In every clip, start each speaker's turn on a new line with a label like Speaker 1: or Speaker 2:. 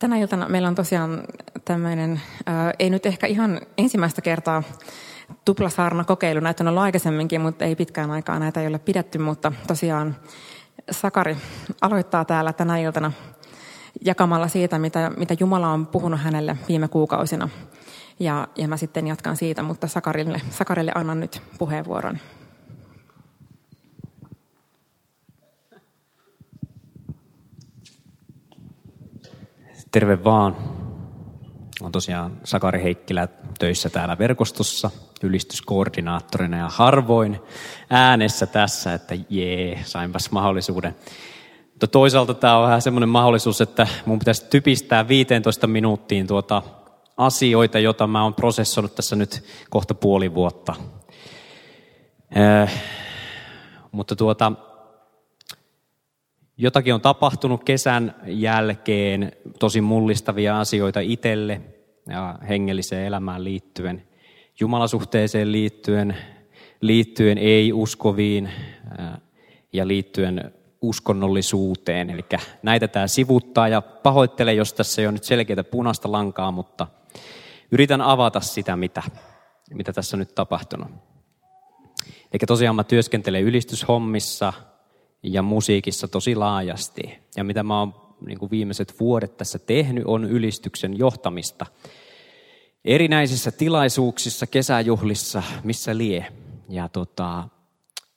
Speaker 1: Tänä iltana meillä on tosiaan tämmöinen, ei nyt ehkä ihan ensimmäistä kertaa tuplasaarna kokeilu. Näitä on ollut aikaisemminkin, mutta ei pitkään aikaa näitä ei ole pidetty, mutta tosiaan Sakari aloittaa täällä tänä iltana jakamalla siitä, mitä, mitä Jumala on puhunut hänelle viime kuukausina. Ja, ja mä sitten jatkan siitä, mutta Sakarille, Sakarille annan nyt puheenvuoron.
Speaker 2: Terve vaan. On tosiaan Sakari Heikkilä töissä täällä verkostossa ylistyskoordinaattorina ja harvoin äänessä tässä, että jee, sainpas mahdollisuuden. Mutta toisaalta tämä on vähän semmoinen mahdollisuus, että mun pitäisi typistää 15 minuuttiin tuota asioita, joita mä oon prosessoinut tässä nyt kohta puoli vuotta. Äh, mutta tuota, Jotakin on tapahtunut kesän jälkeen, tosi mullistavia asioita itselle ja hengelliseen elämään liittyen, jumalasuhteeseen liittyen, liittyen ei-uskoviin ja liittyen uskonnollisuuteen. Eli näitä tämä sivuttaa ja pahoittelen, jos tässä ei ole nyt selkeää punaista lankaa, mutta yritän avata sitä, mitä, mitä tässä on nyt tapahtunut. Eli tosiaan mä työskentelen ylistyshommissa – ja musiikissa tosi laajasti. Ja mitä mä oon niin kuin viimeiset vuodet tässä tehnyt, on ylistyksen johtamista. Erinäisissä tilaisuuksissa, kesäjuhlissa, missä lie. Ja tota,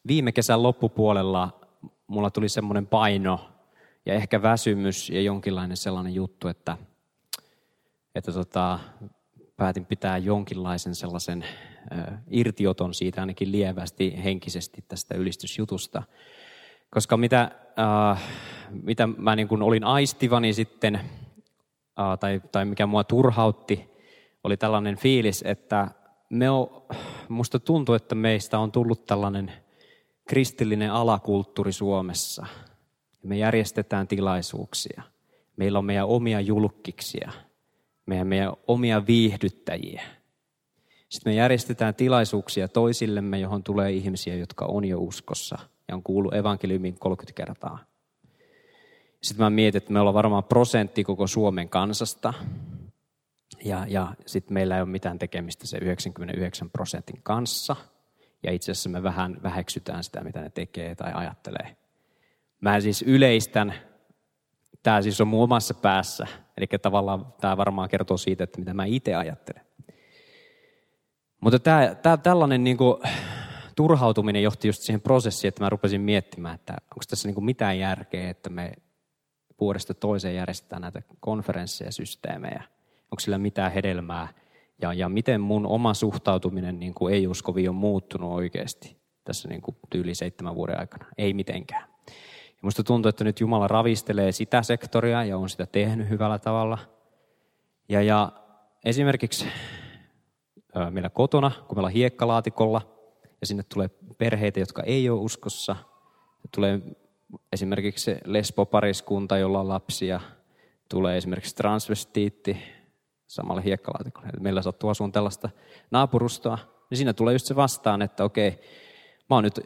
Speaker 2: viime kesän loppupuolella mulla tuli semmoinen paino ja ehkä väsymys ja jonkinlainen sellainen juttu, että, että tota, päätin pitää jonkinlaisen sellaisen äh, irtioton siitä ainakin lievästi henkisesti tästä ylistysjutusta. Koska mitä, äh, mitä mä niin kuin olin aistivani sitten, äh, tai, tai mikä mua turhautti, oli tällainen fiilis, että me on, musta tuntuu, että meistä on tullut tällainen kristillinen alakulttuuri Suomessa. Me järjestetään tilaisuuksia. Meillä on meidän omia julkkiksia. Meidän, meidän omia viihdyttäjiä. Sitten me järjestetään tilaisuuksia toisillemme, johon tulee ihmisiä, jotka on jo uskossa – ja on kuullut evankeliumin 30 kertaa. Sitten mä mietin, että me ollaan varmaan prosentti koko Suomen kansasta. Ja, ja sitten meillä ei ole mitään tekemistä se 99 prosentin kanssa. Ja itse asiassa me vähän väheksytään sitä, mitä ne tekee tai ajattelee. Mä siis yleistän, tämä siis on mun omassa päässä. Eli tavallaan tämä varmaan kertoo siitä, että mitä mä itse ajattelen. Mutta tämä, tämä tällainen niin kuin, turhautuminen johti just siihen prosessiin, että mä rupesin miettimään, että onko tässä niin kuin mitään järkeä, että me vuodesta toiseen järjestetään näitä konferensseja ja systeemejä. Onko sillä mitään hedelmää ja, ja miten mun oma suhtautuminen niin kuin ei-uskoviin on muuttunut oikeasti tässä niin kuin tyyli seitsemän vuoden aikana. Ei mitenkään. Ja musta tuntuu, että nyt Jumala ravistelee sitä sektoria ja on sitä tehnyt hyvällä tavalla. Ja, ja esimerkiksi meillä kotona, kun meillä on hiekkalaatikolla – ja sinne tulee perheitä, jotka ei ole uskossa. Tulee esimerkiksi lesbopariskunta, jolla on lapsia. Tulee esimerkiksi transvestiitti samalle hiekkalaatikolle. Meillä sattuu asuun tällaista naapurustoa. Niin siinä tulee just se vastaan, että okei, mä oon nyt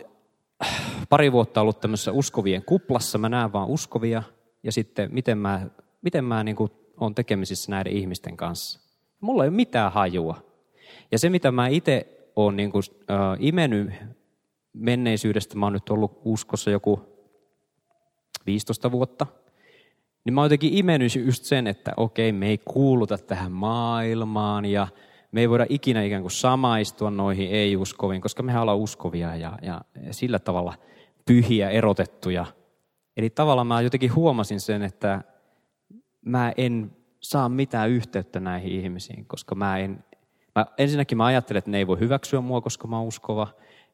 Speaker 2: pari vuotta ollut tämmöisessä uskovien kuplassa, mä näen vaan uskovia, ja sitten miten mä, miten mä niin kuin on tekemisissä näiden ihmisten kanssa. Mulla ei ole mitään hajua. Ja se, mitä mä itse olen niin kuin, äh, imennyt menneisyydestä, mä oon nyt ollut uskossa joku 15 vuotta, niin mä oon jotenkin imennyt just sen, että okei, me ei kuuluta tähän maailmaan ja me ei voida ikinä ikään kuin samaistua noihin ei-uskoviin, koska mehän ollaan uskovia ja, ja sillä tavalla pyhiä, erotettuja. Eli tavallaan mä jotenkin huomasin sen, että mä en saa mitään yhteyttä näihin ihmisiin, koska mä en Mä, ensinnäkin mä ajattelen, että ne ei voi hyväksyä mua, koska mä oon uskova.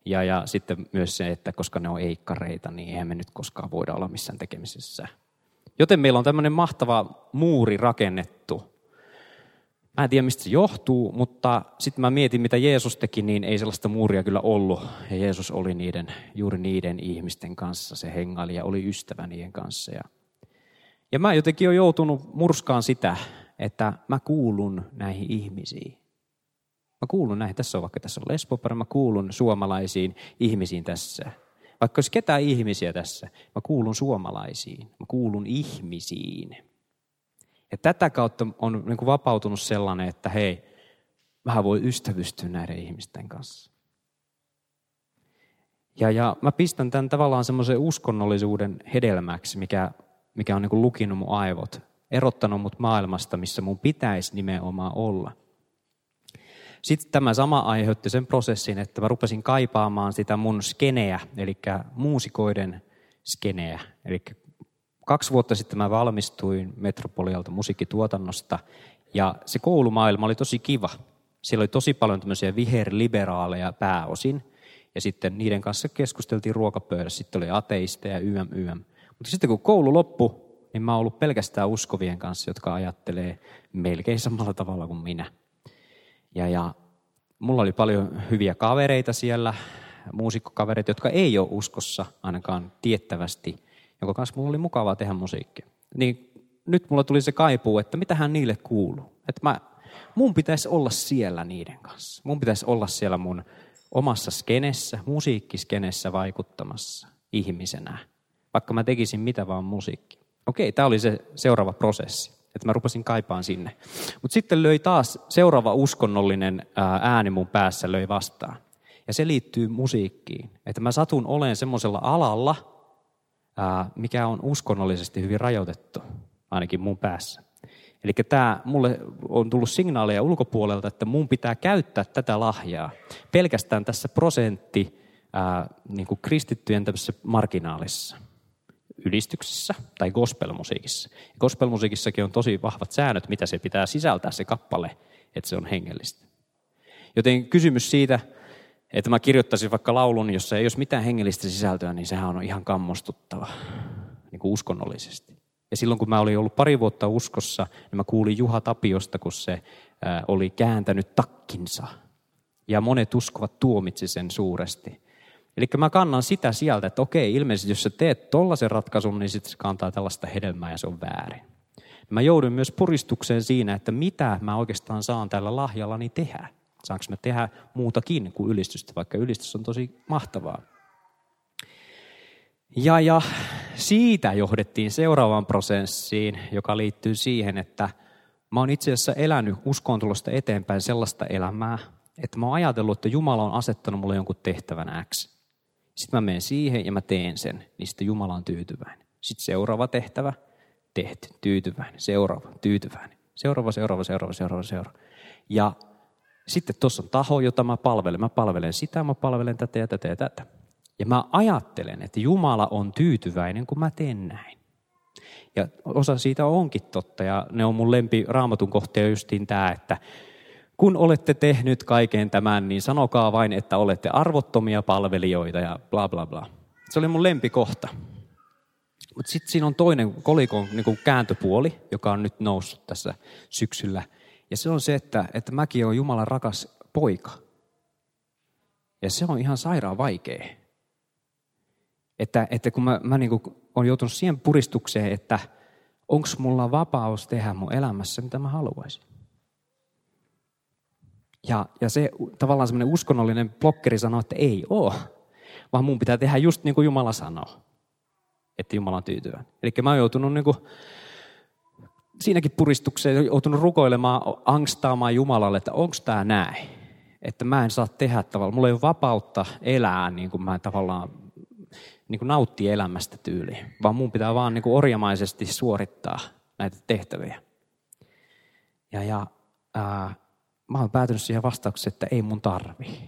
Speaker 2: Ja, ja sitten myös se, että koska ne on eikkareita, niin eihän me nyt koskaan voida olla missään tekemisessä. Joten meillä on tämmöinen mahtava muuri rakennettu. Mä en tiedä, mistä se johtuu, mutta sitten mä mietin, mitä Jeesus teki, niin ei sellaista muuria kyllä ollut. Ja Jeesus oli niiden, juuri niiden ihmisten kanssa, se hengaili ja oli ystävä niiden kanssa. Ja, ja mä jotenkin olen joutunut murskaan sitä, että mä kuulun näihin ihmisiin. Mä kuulun näihin, tässä on vaikka tässä on lesbopari, mä kuulun suomalaisiin ihmisiin tässä. Vaikka olisi ketään ihmisiä tässä, mä kuulun suomalaisiin, mä kuulun ihmisiin. Ja tätä kautta on niin kuin vapautunut sellainen, että hei, vähän voi ystävystyä näiden ihmisten kanssa. Ja, ja mä pistän tämän tavallaan semmoisen uskonnollisuuden hedelmäksi, mikä, mikä on niin kuin lukinut mun aivot, erottanut mut maailmasta, missä mun pitäisi nimenomaan olla. Sitten tämä sama aiheutti sen prosessin, että mä rupesin kaipaamaan sitä mun skeneä, eli muusikoiden skeneä. Eli kaksi vuotta sitten mä valmistuin Metropolialta musiikkituotannosta, ja se koulumaailma oli tosi kiva. Siellä oli tosi paljon tämmöisiä viherliberaaleja pääosin, ja sitten niiden kanssa keskusteltiin ruokapöydässä. Sitten oli ateisteja, YM, YM. Mutta sitten kun koulu loppui, niin mä oon ollut pelkästään uskovien kanssa, jotka ajattelee melkein samalla tavalla kuin minä. Ja, ja mulla oli paljon hyviä kavereita siellä, muusikkokavereita, jotka ei ole uskossa ainakaan tiettävästi, jonka kanssa mulla oli mukavaa tehdä musiikkia. Niin nyt mulla tuli se kaipuu, että mitä hän niille kuuluu. Että mä, mun pitäisi olla siellä niiden kanssa. Mun pitäisi olla siellä mun omassa skenessä, musiikkiskenessä vaikuttamassa ihmisenä, vaikka mä tekisin mitä vaan musiikki. Okei, tämä oli se seuraava prosessi, että mä rupesin kaipaan sinne. Mutta sitten löi taas seuraava uskonnollinen ääni mun päässä löi vastaan. Ja se liittyy musiikkiin. Että mä satun olen semmoisella alalla, mikä on uskonnollisesti hyvin rajoitettu, ainakin mun päässä. Eli tämä, mulle on tullut signaaleja ulkopuolelta, että mun pitää käyttää tätä lahjaa pelkästään tässä prosentti ää, niin kuin kristittyjen tämmöisessä marginaalissa ylistyksessä tai gospelmusiikissa. Gospelmusiikissakin on tosi vahvat säännöt, mitä se pitää sisältää se kappale, että se on hengellistä. Joten kysymys siitä, että mä kirjoittaisin vaikka laulun, jossa ei olisi mitään hengellistä sisältöä, niin sehän on ihan kammostuttava niin kuin uskonnollisesti. Ja silloin kun mä olin ollut pari vuotta uskossa, niin mä kuulin Juha Tapiosta, kun se oli kääntänyt takkinsa. Ja monet uskovat tuomitsi sen suuresti. Eli mä kannan sitä sieltä, että okei, ilmeisesti jos sä teet tollaisen ratkaisun, niin sitten se kantaa tällaista hedelmää ja se on väärin. Mä joudun myös puristukseen siinä, että mitä mä oikeastaan saan tällä lahjallani tehdä. Saanko mä tehdä muutakin kuin ylistystä, vaikka ylistys on tosi mahtavaa. Ja, ja siitä johdettiin seuraavaan prosessiin, joka liittyy siihen, että mä oon itse asiassa elänyt uskontulosta eteenpäin sellaista elämää, että mä oon ajatellut, että Jumala on asettanut mulle jonkun tehtävän X. Sitten mä menen siihen ja mä teen sen, niin sitten Jumala on tyytyväinen. Sitten seuraava tehtävä, tehty, tyytyväinen, seuraava, tyytyväinen. Seuraava, seuraava, seuraava, seuraava, seuraava. Ja sitten tuossa on taho, jota mä palvelen. Mä palvelen sitä, mä palvelen tätä ja tätä ja tätä. Ja mä ajattelen, että Jumala on tyytyväinen, kun mä teen näin. Ja osa siitä onkin totta, ja ne on mun lempi raamatun kohtia justiin tämä, että kun olette tehnyt kaiken tämän, niin sanokaa vain, että olette arvottomia palvelijoita ja bla bla bla. Se oli mun lempikohta. Mutta sitten siinä on toinen kolikon niin kääntöpuoli, joka on nyt noussut tässä syksyllä. Ja se on se, että, että mäkin olen Jumalan rakas poika. Ja se on ihan sairaan vaikea. Että, että kun mä, mä niin olen joutunut siihen puristukseen, että onko mulla vapaus tehdä mun elämässä, mitä mä haluaisin. Ja, ja se tavallaan semmoinen uskonnollinen blokkeri sanoo, että ei oo, vaan mun pitää tehdä just niin kuin Jumala sanoo, että Jumala on tyytyväinen. Eli mä oon joutunut niin kuin, siinäkin puristukseen, joutunut rukoilemaan, angstaamaan Jumalalle, että onko tämä näin. Että mä en saa tehdä tavallaan, mulla ei ole vapautta elää niin kuin mä tavallaan niin kuin nauttia elämästä tyyliin, vaan mun pitää vaan niin kuin orjamaisesti suorittaa näitä tehtäviä. Ja, ja ää, mä oon päätynyt siihen vastaukseen, että ei mun tarvi.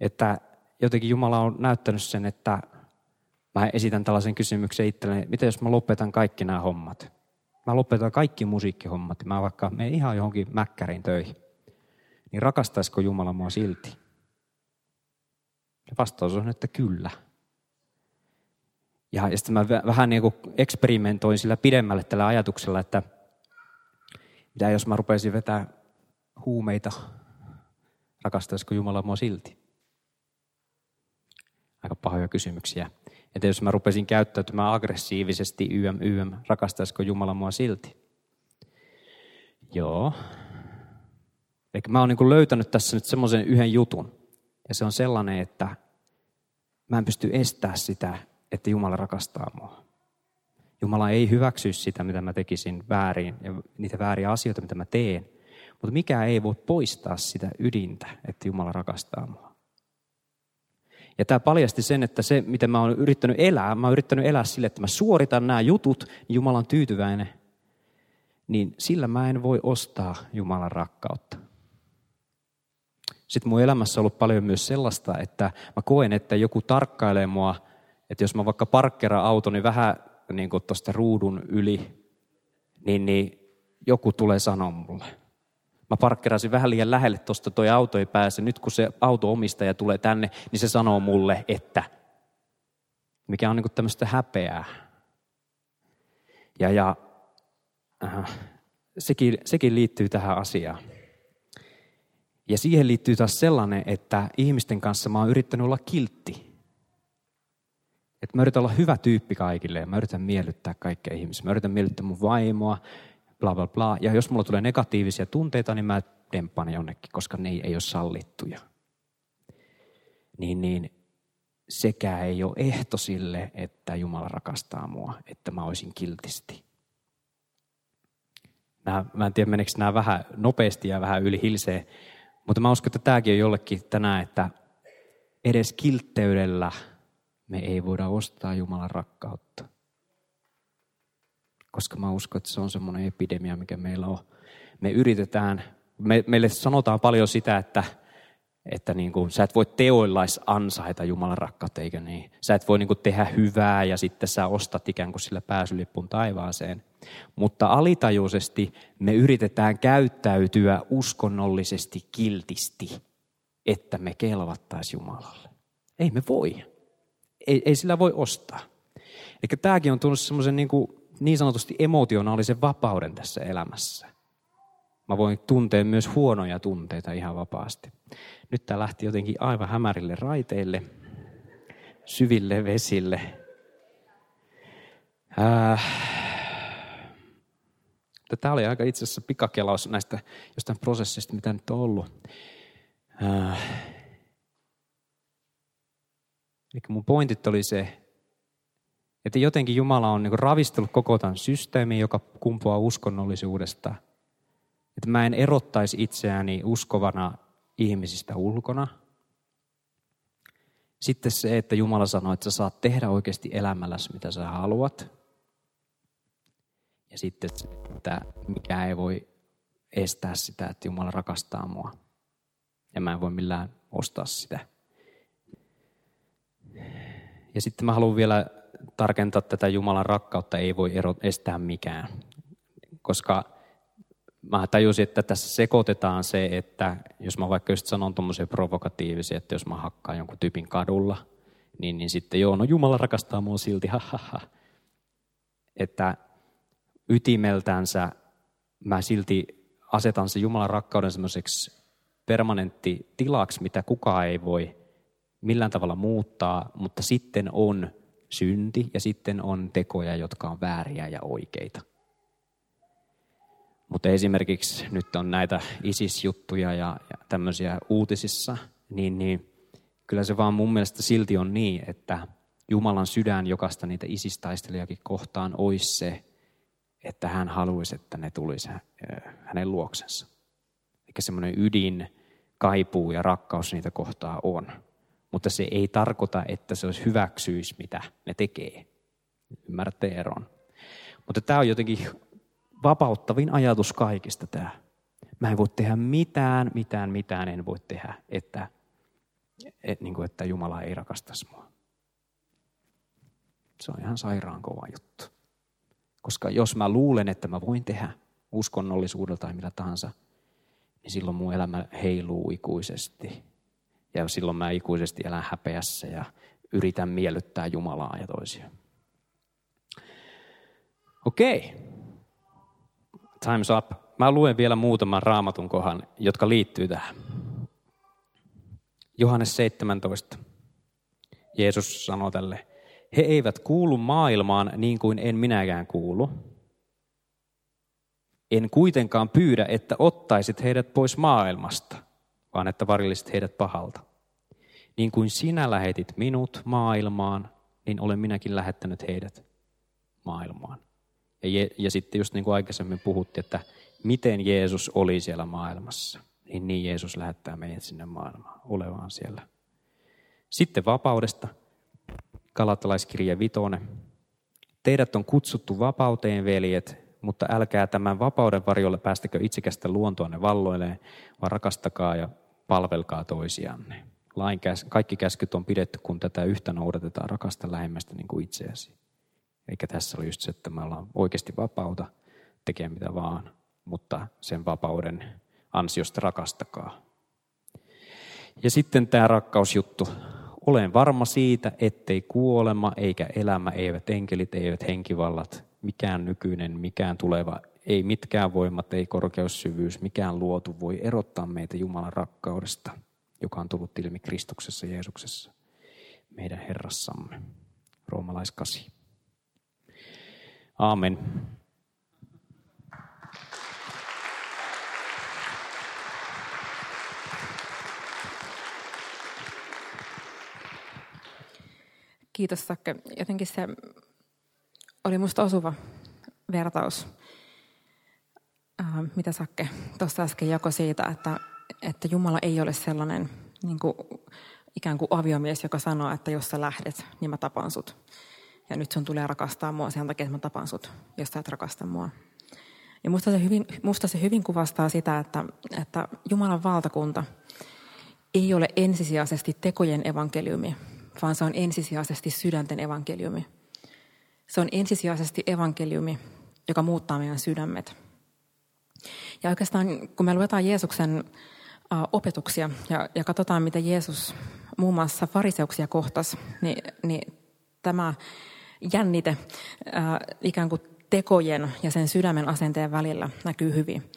Speaker 2: Että jotenkin Jumala on näyttänyt sen, että mä esitän tällaisen kysymyksen itselleni, mitä jos mä lopetan kaikki nämä hommat? Mä lopetan kaikki musiikkihommat, mä vaikka menen ihan johonkin mäkkäriin töihin. Niin rakastaisiko Jumala mua silti? Ja vastaus on, että kyllä. Ja, ja sitten mä vähän niin kuin eksperimentoin sillä pidemmälle tällä ajatuksella, että mitä jos mä rupeisin vetää huumeita, rakastaisiko Jumala mua silti? Aika pahoja kysymyksiä. Että jos mä rupesin käyttäytymään aggressiivisesti YM, YM, rakastaisiko Jumala mua silti? Joo. Eli mä oon niin löytänyt tässä nyt semmoisen yhden jutun. Ja se on sellainen, että mä en pysty estämään sitä, että Jumala rakastaa mua. Jumala ei hyväksy sitä, mitä mä tekisin väärin ja niitä vääriä asioita, mitä mä teen. Mutta mikä ei voi poistaa sitä ydintä, että Jumala rakastaa mua. Ja tämä paljasti sen, että se, miten mä oon yrittänyt elää, mä oon yrittänyt elää sille, että mä suoritan nämä jutut, niin Jumala on tyytyväinen. Niin sillä mä en voi ostaa Jumalan rakkautta. Sitten mun elämässä on ollut paljon myös sellaista, että mä koen, että joku tarkkailee mua, että jos mä vaikka parkkeran autoni niin vähän niin tuosta ruudun yli, niin, niin joku tulee sanoa mulle. Mä parkkerasin vähän liian lähelle tuosta, toi auto ei pääse. Nyt kun se auto-omistaja tulee tänne, niin se sanoo mulle, että mikä on niin tämmöistä häpeää. Ja, ja äh, sekin, sekin liittyy tähän asiaan. Ja siihen liittyy taas sellainen, että ihmisten kanssa mä oon yrittänyt olla kiltti. Että mä yritän olla hyvä tyyppi kaikille ja mä yritän miellyttää kaikkia ihmisiä. Mä yritän miellyttää mun vaimoa, bla bla bla. Ja jos mulla tulee negatiivisia tunteita, niin mä temppaan ne jonnekin, koska ne ei, ole sallittuja. Niin, niin sekä ei ole ehto sille, että Jumala rakastaa mua, että mä olisin kiltisti. Mä, mä en tiedä, meneekö nämä vähän nopeasti ja vähän yli hilseen, mutta mä uskon, että tämäkin on jollekin tänään, että edes kiltteydellä me ei voida ostaa Jumalan rakkautta. Koska mä uskon, että se on semmoinen epidemia, mikä meillä on. Me yritetään, me, meille sanotaan paljon sitä, että, että niin kuin, sä et voi teoillais ansaita Jumalan rakkautta, eikä niin. Sä et voi niin kuin tehdä hyvää ja sitten sä ostat ikään kuin sillä pääsylippun taivaaseen. Mutta alitajuisesti me yritetään käyttäytyä uskonnollisesti kiltisti, että me kelvattaisi Jumalalle. Ei me voi. Ei, ei sillä voi ostaa. Eli tämäkin on tullut semmoisen niin, niin sanotusti emotionaalisen vapauden tässä elämässä. Mä voin tuntea myös huonoja tunteita ihan vapaasti. Nyt tämä lähti jotenkin aivan hämärille raiteille, syville vesille. Äh, Tämä oli aika itse asiassa pikakelaus näistä jostain prosessista, mitä nyt on ollut. Äh. Eli mun pointit oli se, että jotenkin Jumala on niin ravistellut koko tämän systeemin, joka kumpuaa uskonnollisuudesta. Että mä en erottaisi itseäni uskovana ihmisistä ulkona. Sitten se, että Jumala sanoo, että sä saat tehdä oikeasti elämälläsi, mitä sä haluat. Ja sitten, että mikä ei voi estää sitä, että Jumala rakastaa mua. Ja mä en voi millään ostaa sitä. Ja sitten mä haluan vielä tarkentaa tätä Jumalan rakkautta ei voi estää mikään. Koska mä tajusin, että tässä sekoitetaan se, että jos mä vaikka just sanon tuommoisia provokatiivisia, että jos mä hakkaan jonkun tyypin kadulla, niin, niin sitten joo, no Jumala rakastaa mua silti, ha, ha, ha. Että ytimeltänsä mä silti asetan se Jumalan rakkauden semmoiseksi permanentti tilaksi, mitä kukaan ei voi millään tavalla muuttaa, mutta sitten on synti ja sitten on tekoja, jotka on vääriä ja oikeita. Mutta esimerkiksi nyt on näitä ISIS-juttuja ja, ja tämmöisiä uutisissa, niin, niin kyllä se vaan mun mielestä silti on niin, että Jumalan sydän jokaista niitä ISIS-taistelijakin kohtaan olisi se, että hän haluaisi, että ne tulisi hänen luoksensa. Eli semmoinen ydin, kaipuu ja rakkaus niitä kohtaa on. Mutta se ei tarkoita, että se olisi hyväksyisi, mitä ne tekee. Ymmärrätte eron. Mutta tämä on jotenkin vapauttavin ajatus kaikista tämä. Mä en voi tehdä mitään, mitään, mitään en voi tehdä, että, et, niin kuin, että Jumala ei rakastaisi mua. Se on ihan sairaan kova juttu. Koska jos mä luulen, että mä voin tehdä uskonnollisuudelta tai mitä tahansa, niin silloin mun elämä heiluu ikuisesti. Ja silloin mä ikuisesti elän häpeässä ja yritän miellyttää Jumalaa ja toisia. Okei. Time's up. Mä luen vielä muutaman raamatun kohan, jotka liittyy tähän. Johannes 17. Jeesus sanoo tälle, he eivät kuulu maailmaan niin kuin en minäkään kuulu. En kuitenkaan pyydä, että ottaisit heidät pois maailmasta, vaan että varillisit heidät pahalta. Niin kuin sinä lähetit minut maailmaan, niin olen minäkin lähettänyt heidät maailmaan. Ja, je, ja sitten just niin kuin aikaisemmin puhuttiin, että miten Jeesus oli siellä maailmassa, niin niin Jeesus lähettää meidät sinne maailmaan olevaan siellä. Sitten vapaudesta, Galatalaiskirja Vitonen. Teidät on kutsuttu vapauteen, veljet, mutta älkää tämän vapauden varjolla päästäkö itsekästä luontoanne valloilleen, vaan rakastakaa ja palvelkaa toisianne. Lain käs, kaikki käskyt on pidetty, kun tätä yhtä noudatetaan, rakasta lähemmästä niin kuin itseäsi. Eikä tässä ole just se, että me ollaan oikeasti vapauta, tekee mitä vaan, mutta sen vapauden ansiosta rakastakaa. Ja sitten tämä rakkausjuttu. Olen varma siitä, ettei kuolema eikä elämä, eivät enkelit, eivät henkivallat, mikään nykyinen, mikään tuleva, ei mitkään voimat, ei korkeussyvyys, mikään luotu voi erottaa meitä Jumalan rakkaudesta, joka on tullut ilmi Kristuksessa Jeesuksessa, meidän Herrassamme. Roomalais 8. Aamen.
Speaker 1: Kiitos Sakke. Jotenkin se oli musta osuva vertaus, mitä Sakke tuossa äsken jako siitä, että, että Jumala ei ole sellainen niin kuin, ikään kuin aviomies, joka sanoo, että jos sä lähdet, niin mä tapan sut. Ja nyt sun tulee rakastaa mua sen takia, että mä tapan sut, jos sä et rakasta mua. Ja musta se hyvin, musta se hyvin kuvastaa sitä, että, että Jumalan valtakunta ei ole ensisijaisesti tekojen evankeliumi, vaan se on ensisijaisesti sydänten evankeliumi. Se on ensisijaisesti evankeliumi, joka muuttaa meidän sydämet. Ja oikeastaan kun me luetaan Jeesuksen opetuksia ja, ja katsotaan, miten Jeesus muun muassa fariseuksia kohtasi, niin, niin tämä jännite ikään kuin tekojen ja sen sydämen asenteen välillä näkyy hyvin.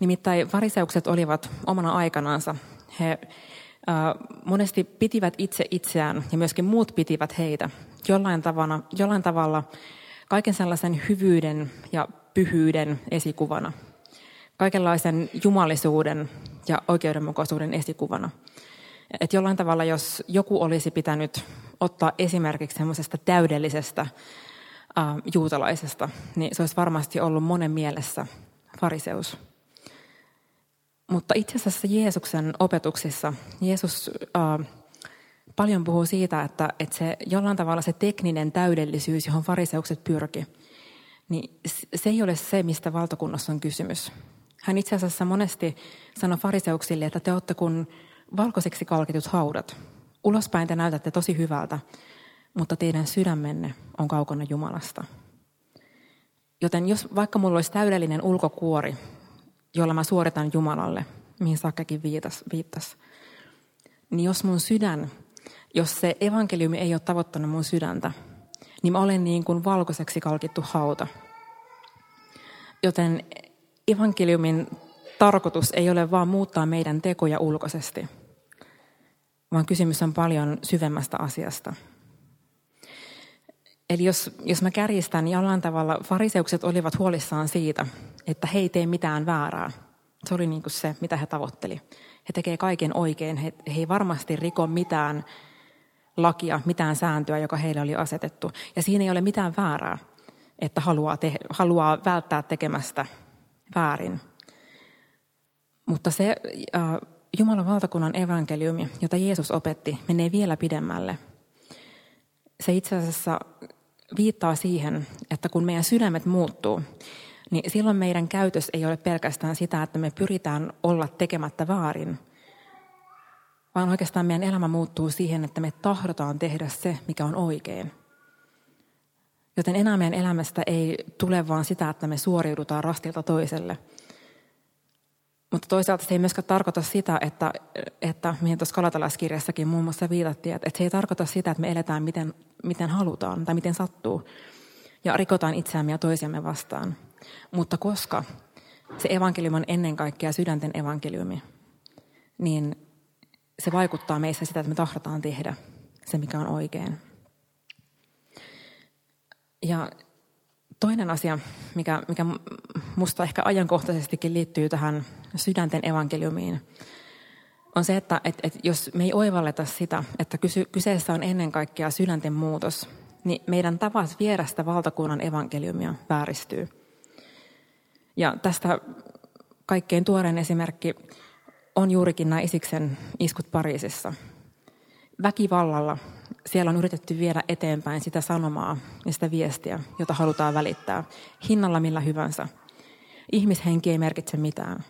Speaker 1: Nimittäin fariseukset olivat omana aikanaansa. He monesti pitivät itse itseään ja myöskin muut pitivät heitä jollain tavalla, jollain tavalla kaiken sellaisen hyvyyden ja pyhyyden esikuvana. Kaikenlaisen jumalisuuden ja oikeudenmukaisuuden esikuvana. Et jollain tavalla, jos joku olisi pitänyt ottaa esimerkiksi semmoisesta täydellisestä äh, juutalaisesta, niin se olisi varmasti ollut monen mielessä fariseus. Mutta itse asiassa Jeesuksen opetuksissa Jeesus äh, paljon puhuu siitä, että, että se jollain tavalla se tekninen täydellisyys, johon fariseukset pyrki, niin se ei ole se, mistä valtakunnassa on kysymys. Hän itse asiassa monesti sanoi fariseuksille, että te olette kuin valkoiseksi kalkitut haudat. Ulospäin te näytätte tosi hyvältä, mutta teidän sydämenne on kaukana Jumalasta. Joten jos vaikka mulla olisi täydellinen ulkokuori, jolla mä suoritan Jumalalle, mihin Sakkakin viittasi, viittas, niin jos mun sydän, jos se evankeliumi ei ole tavoittanut mun sydäntä, niin mä olen niin kuin valkoiseksi kalkittu hauta. Joten evankeliumin tarkoitus ei ole vaan muuttaa meidän tekoja ulkoisesti, vaan kysymys on paljon syvemmästä asiasta. Eli jos, jos mä kärjistän, jollain tavalla fariseukset olivat huolissaan siitä, että he ei tee mitään väärää. Se oli niin kuin se, mitä he tavoitteli. He tekee kaiken oikein. He, he ei varmasti riko mitään lakia, mitään sääntöä, joka heille oli asetettu. Ja siinä ei ole mitään väärää, että haluaa, te, haluaa välttää tekemästä väärin. Mutta se äh, Jumalan valtakunnan evankeliumi, jota Jeesus opetti, menee vielä pidemmälle. Se itse asiassa viittaa siihen, että kun meidän sydämet muuttuu, niin silloin meidän käytös ei ole pelkästään sitä, että me pyritään olla tekemättä väärin, vaan oikeastaan meidän elämä muuttuu siihen, että me tahdotaan tehdä se, mikä on oikein. Joten enää meidän elämästä ei tule vaan sitä, että me suoriudutaan rastilta toiselle. Mutta toisaalta se ei myöskään tarkoita sitä, että, että mihin tuossa kalatalaiskirjassakin muun muassa viitattiin, että, että se ei tarkoita sitä, että me eletään miten, miten halutaan tai miten sattuu ja rikotaan itseämme ja toisiamme vastaan. Mutta koska se evankeliumi on ennen kaikkea sydänten evankeliumi, niin se vaikuttaa meissä sitä, että me tahdotaan tehdä se, mikä on oikein. Ja toinen asia, mikä, mikä musta ehkä ajankohtaisestikin liittyy tähän sydänten evankeliumiin, on se, että et, et jos me ei oivalleta sitä, että kyseessä on ennen kaikkea sydänten muutos, niin meidän tapas viedä sitä valtakunnan evankeliumia vääristyy. Ja tästä kaikkein tuorein esimerkki on juurikin nämä Isiksen iskut Pariisissa. Väkivallalla siellä on yritetty viedä eteenpäin sitä sanomaa ja sitä viestiä, jota halutaan välittää, hinnalla millä hyvänsä. Ihmishenki ei merkitse mitään,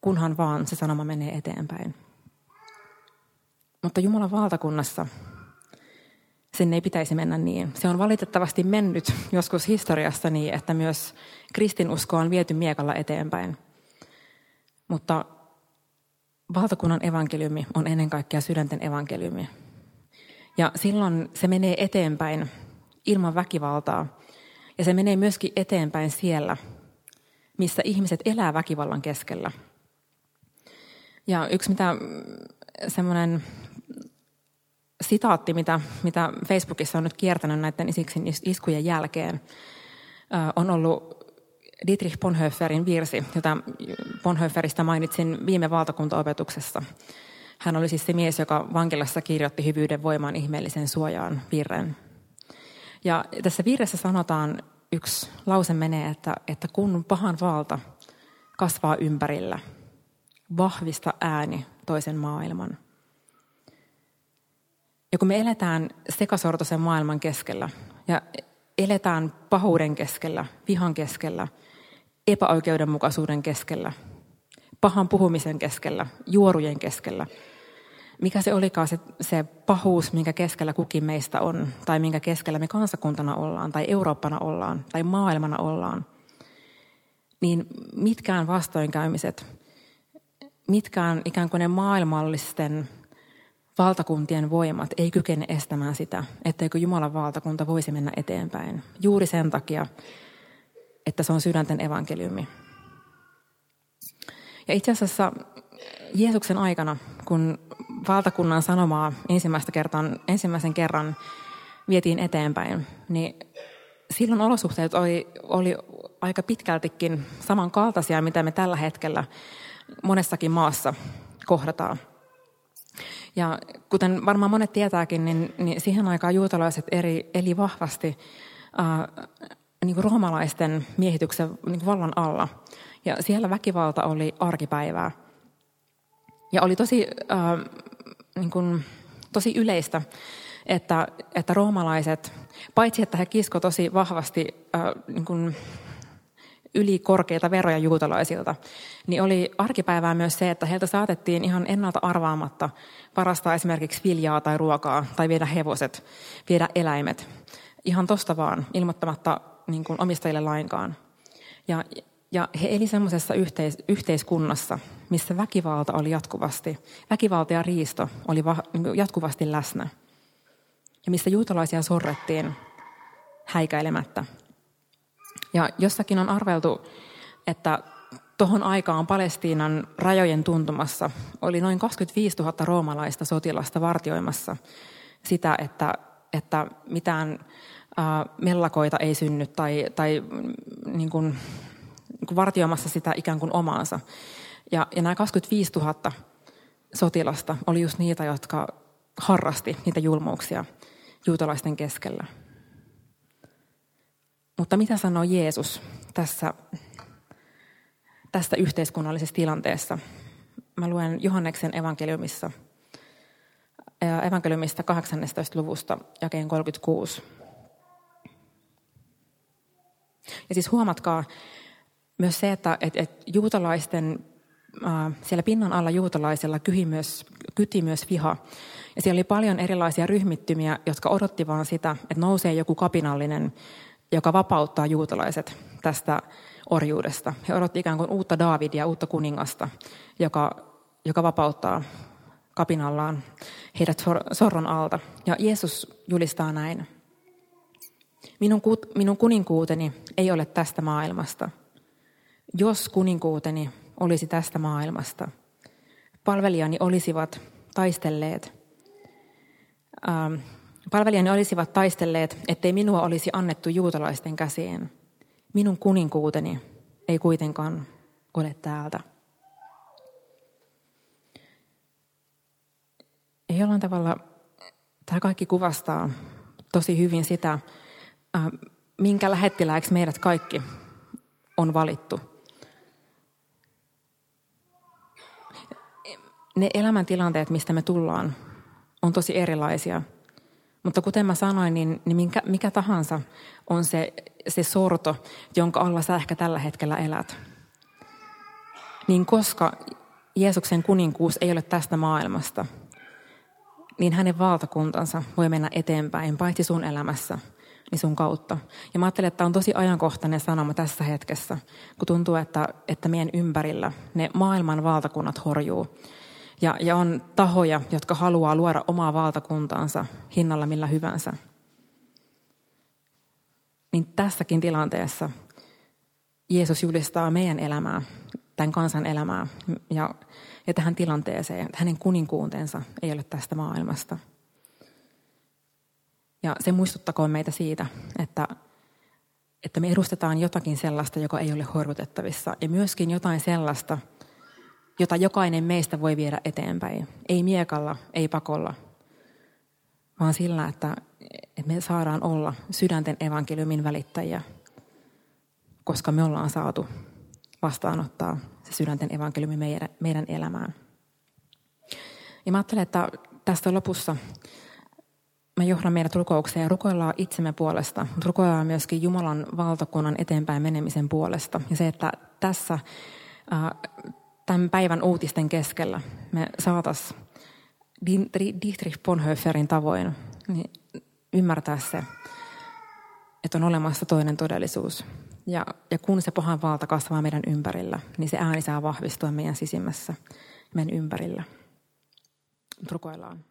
Speaker 1: kunhan vaan se sanoma menee eteenpäin. Mutta Jumalan valtakunnassa sen ei pitäisi mennä niin. Se on valitettavasti mennyt joskus historiassa niin, että myös kristinusko on viety miekalla eteenpäin. Mutta valtakunnan evankeliumi on ennen kaikkea sydänten evankeliumi. Ja silloin se menee eteenpäin ilman väkivaltaa. Ja se menee myöskin eteenpäin siellä, missä ihmiset elää väkivallan keskellä. Ja yksi mitä semmoinen sitaatti, mitä, mitä Facebookissa on nyt kiertänyt näiden isiksin iskujen jälkeen, on ollut Dietrich Bonhoefferin virsi, jota Bonhoefferista mainitsin viime valtakuntaopetuksessa. Hän oli siis se mies, joka vankilassa kirjoitti hyvyyden voimaan ihmeellisen suojaan virren. Ja tässä virressä sanotaan, yksi lause menee, että, että kun pahan valta kasvaa ympärillä, vahvista ääni toisen maailman – ja kun me eletään sekasortoisen maailman keskellä ja eletään pahuuden keskellä, vihan keskellä, epäoikeudenmukaisuuden keskellä, pahan puhumisen keskellä, juorujen keskellä, mikä se olikaan se, se pahuus, minkä keskellä kukin meistä on, tai minkä keskellä me kansakuntana ollaan, tai Eurooppana ollaan, tai maailmana ollaan, niin mitkään vastoinkäymiset, mitkään ikään kuin ne maailmallisten valtakuntien voimat ei kykene estämään sitä, etteikö Jumalan valtakunta voisi mennä eteenpäin. Juuri sen takia, että se on sydänten evankeliumi. Ja itse asiassa Jeesuksen aikana, kun valtakunnan sanomaa ensimmäistä kertan, ensimmäisen kerran vietiin eteenpäin, niin silloin olosuhteet oli, oli aika pitkältikin samankaltaisia, mitä me tällä hetkellä monessakin maassa kohdataan. Ja kuten varmaan monet tietääkin, niin, niin siihen aikaan juutalaiset eri, eli vahvasti äh, niin kuin roomalaisten miehityksen niin kuin vallan alla. Ja siellä väkivalta oli arkipäivää. Ja oli tosi, äh, niin kuin, tosi yleistä, että, että roomalaiset, paitsi että he kisko tosi vahvasti äh, niin kuin, yli korkeita veroja juutalaisilta, niin oli arkipäivää myös se, että heiltä saatettiin ihan ennalta arvaamatta varastaa esimerkiksi viljaa tai ruokaa, tai viedä hevoset, viedä eläimet. Ihan tosta vaan, ilmoittamatta niin kuin omistajille lainkaan. Ja, ja he eli semmoisessa yhteis- yhteiskunnassa, missä väkivalta oli jatkuvasti, väkivalta ja riisto oli va, jatkuvasti läsnä. Ja missä juutalaisia sorrettiin häikäilemättä. Ja jossakin on arveltu, että tuohon aikaan Palestiinan rajojen tuntumassa oli noin 25 000 roomalaista sotilasta vartioimassa sitä, että, että mitään mellakoita ei synny tai, tai niin kuin, niin kuin vartioimassa sitä ikään kuin omaansa. Ja, ja nämä 25 000 sotilasta oli just niitä, jotka harrasti niitä julmuuksia juutalaisten keskellä. Mutta mitä sanoo Jeesus tässä, tästä yhteiskunnallisessa tilanteessa? Mä luen Johanneksen evankeliumissa, evankeliumista 18. luvusta, jakeen 36. Ja siis huomatkaa myös se, että, että, että juutalaisten, siellä pinnan alla juutalaisilla kyti myös, kyti myös viha. Ja siellä oli paljon erilaisia ryhmittymiä, jotka odotti vaan sitä, että nousee joku kapinallinen joka vapauttaa juutalaiset tästä orjuudesta. He odotti ikään kuin uutta Daavidia, uutta kuningasta, joka, joka vapauttaa kapinallaan heidät sorron alta. Ja Jeesus julistaa näin. Minun, minun kuninkuuteni ei ole tästä maailmasta. Jos kuninkuuteni olisi tästä maailmasta, palvelijani olisivat taistelleet ähm, Palvelijani olisivat taistelleet, ettei minua olisi annettu juutalaisten käsiin. Minun kuninkuuteni ei kuitenkaan ole täältä. Ja jollain tavalla tämä kaikki kuvastaa tosi hyvin sitä, minkä lähettilääksi meidät kaikki on valittu. Ne elämäntilanteet, mistä me tullaan, on tosi erilaisia. Mutta kuten mä sanoin, niin, niin minkä, mikä tahansa on se, se sorto, jonka alla sä ehkä tällä hetkellä elät. Niin koska Jeesuksen kuninkuus ei ole tästä maailmasta, niin hänen valtakuntansa voi mennä eteenpäin, paitsi sun elämässä, niin sun kautta. Ja mä ajattelen, että tämä on tosi ajankohtainen sanoma tässä hetkessä, kun tuntuu, että, että meidän ympärillä ne maailman valtakunnat horjuu. Ja, ja on tahoja, jotka haluaa luoda omaa valtakuntaansa hinnalla millä hyvänsä. Niin tässäkin tilanteessa Jeesus julistaa meidän elämää, tämän kansan elämää ja, ja tähän tilanteeseen, hänen kuninkuutensa ei ole tästä maailmasta. Ja se muistuttakoon meitä siitä, että, että me edustetaan jotakin sellaista, joka ei ole horjutettavissa. Ja myöskin jotain sellaista, jota jokainen meistä voi viedä eteenpäin. Ei miekalla, ei pakolla, vaan sillä, että, me saadaan olla sydänten evankeliumin välittäjiä, koska me ollaan saatu vastaanottaa se sydänten evankeliumi meidän, meidän elämään. Ja mä ajattelen, että tästä lopussa mä johdan meidät rukoukseen ja rukoillaan itsemme puolesta, mutta rukoillaan myöskin Jumalan valtakunnan eteenpäin menemisen puolesta. Ja se, että tässä tämän päivän uutisten keskellä me saatas Dietrich Bonhoefferin tavoin niin ymmärtää se, että on olemassa toinen todellisuus. Ja, ja kun se pahan valta kasvaa meidän ympärillä, niin se ääni saa vahvistua meidän sisimmässä, meidän ympärillä. Rukoillaan.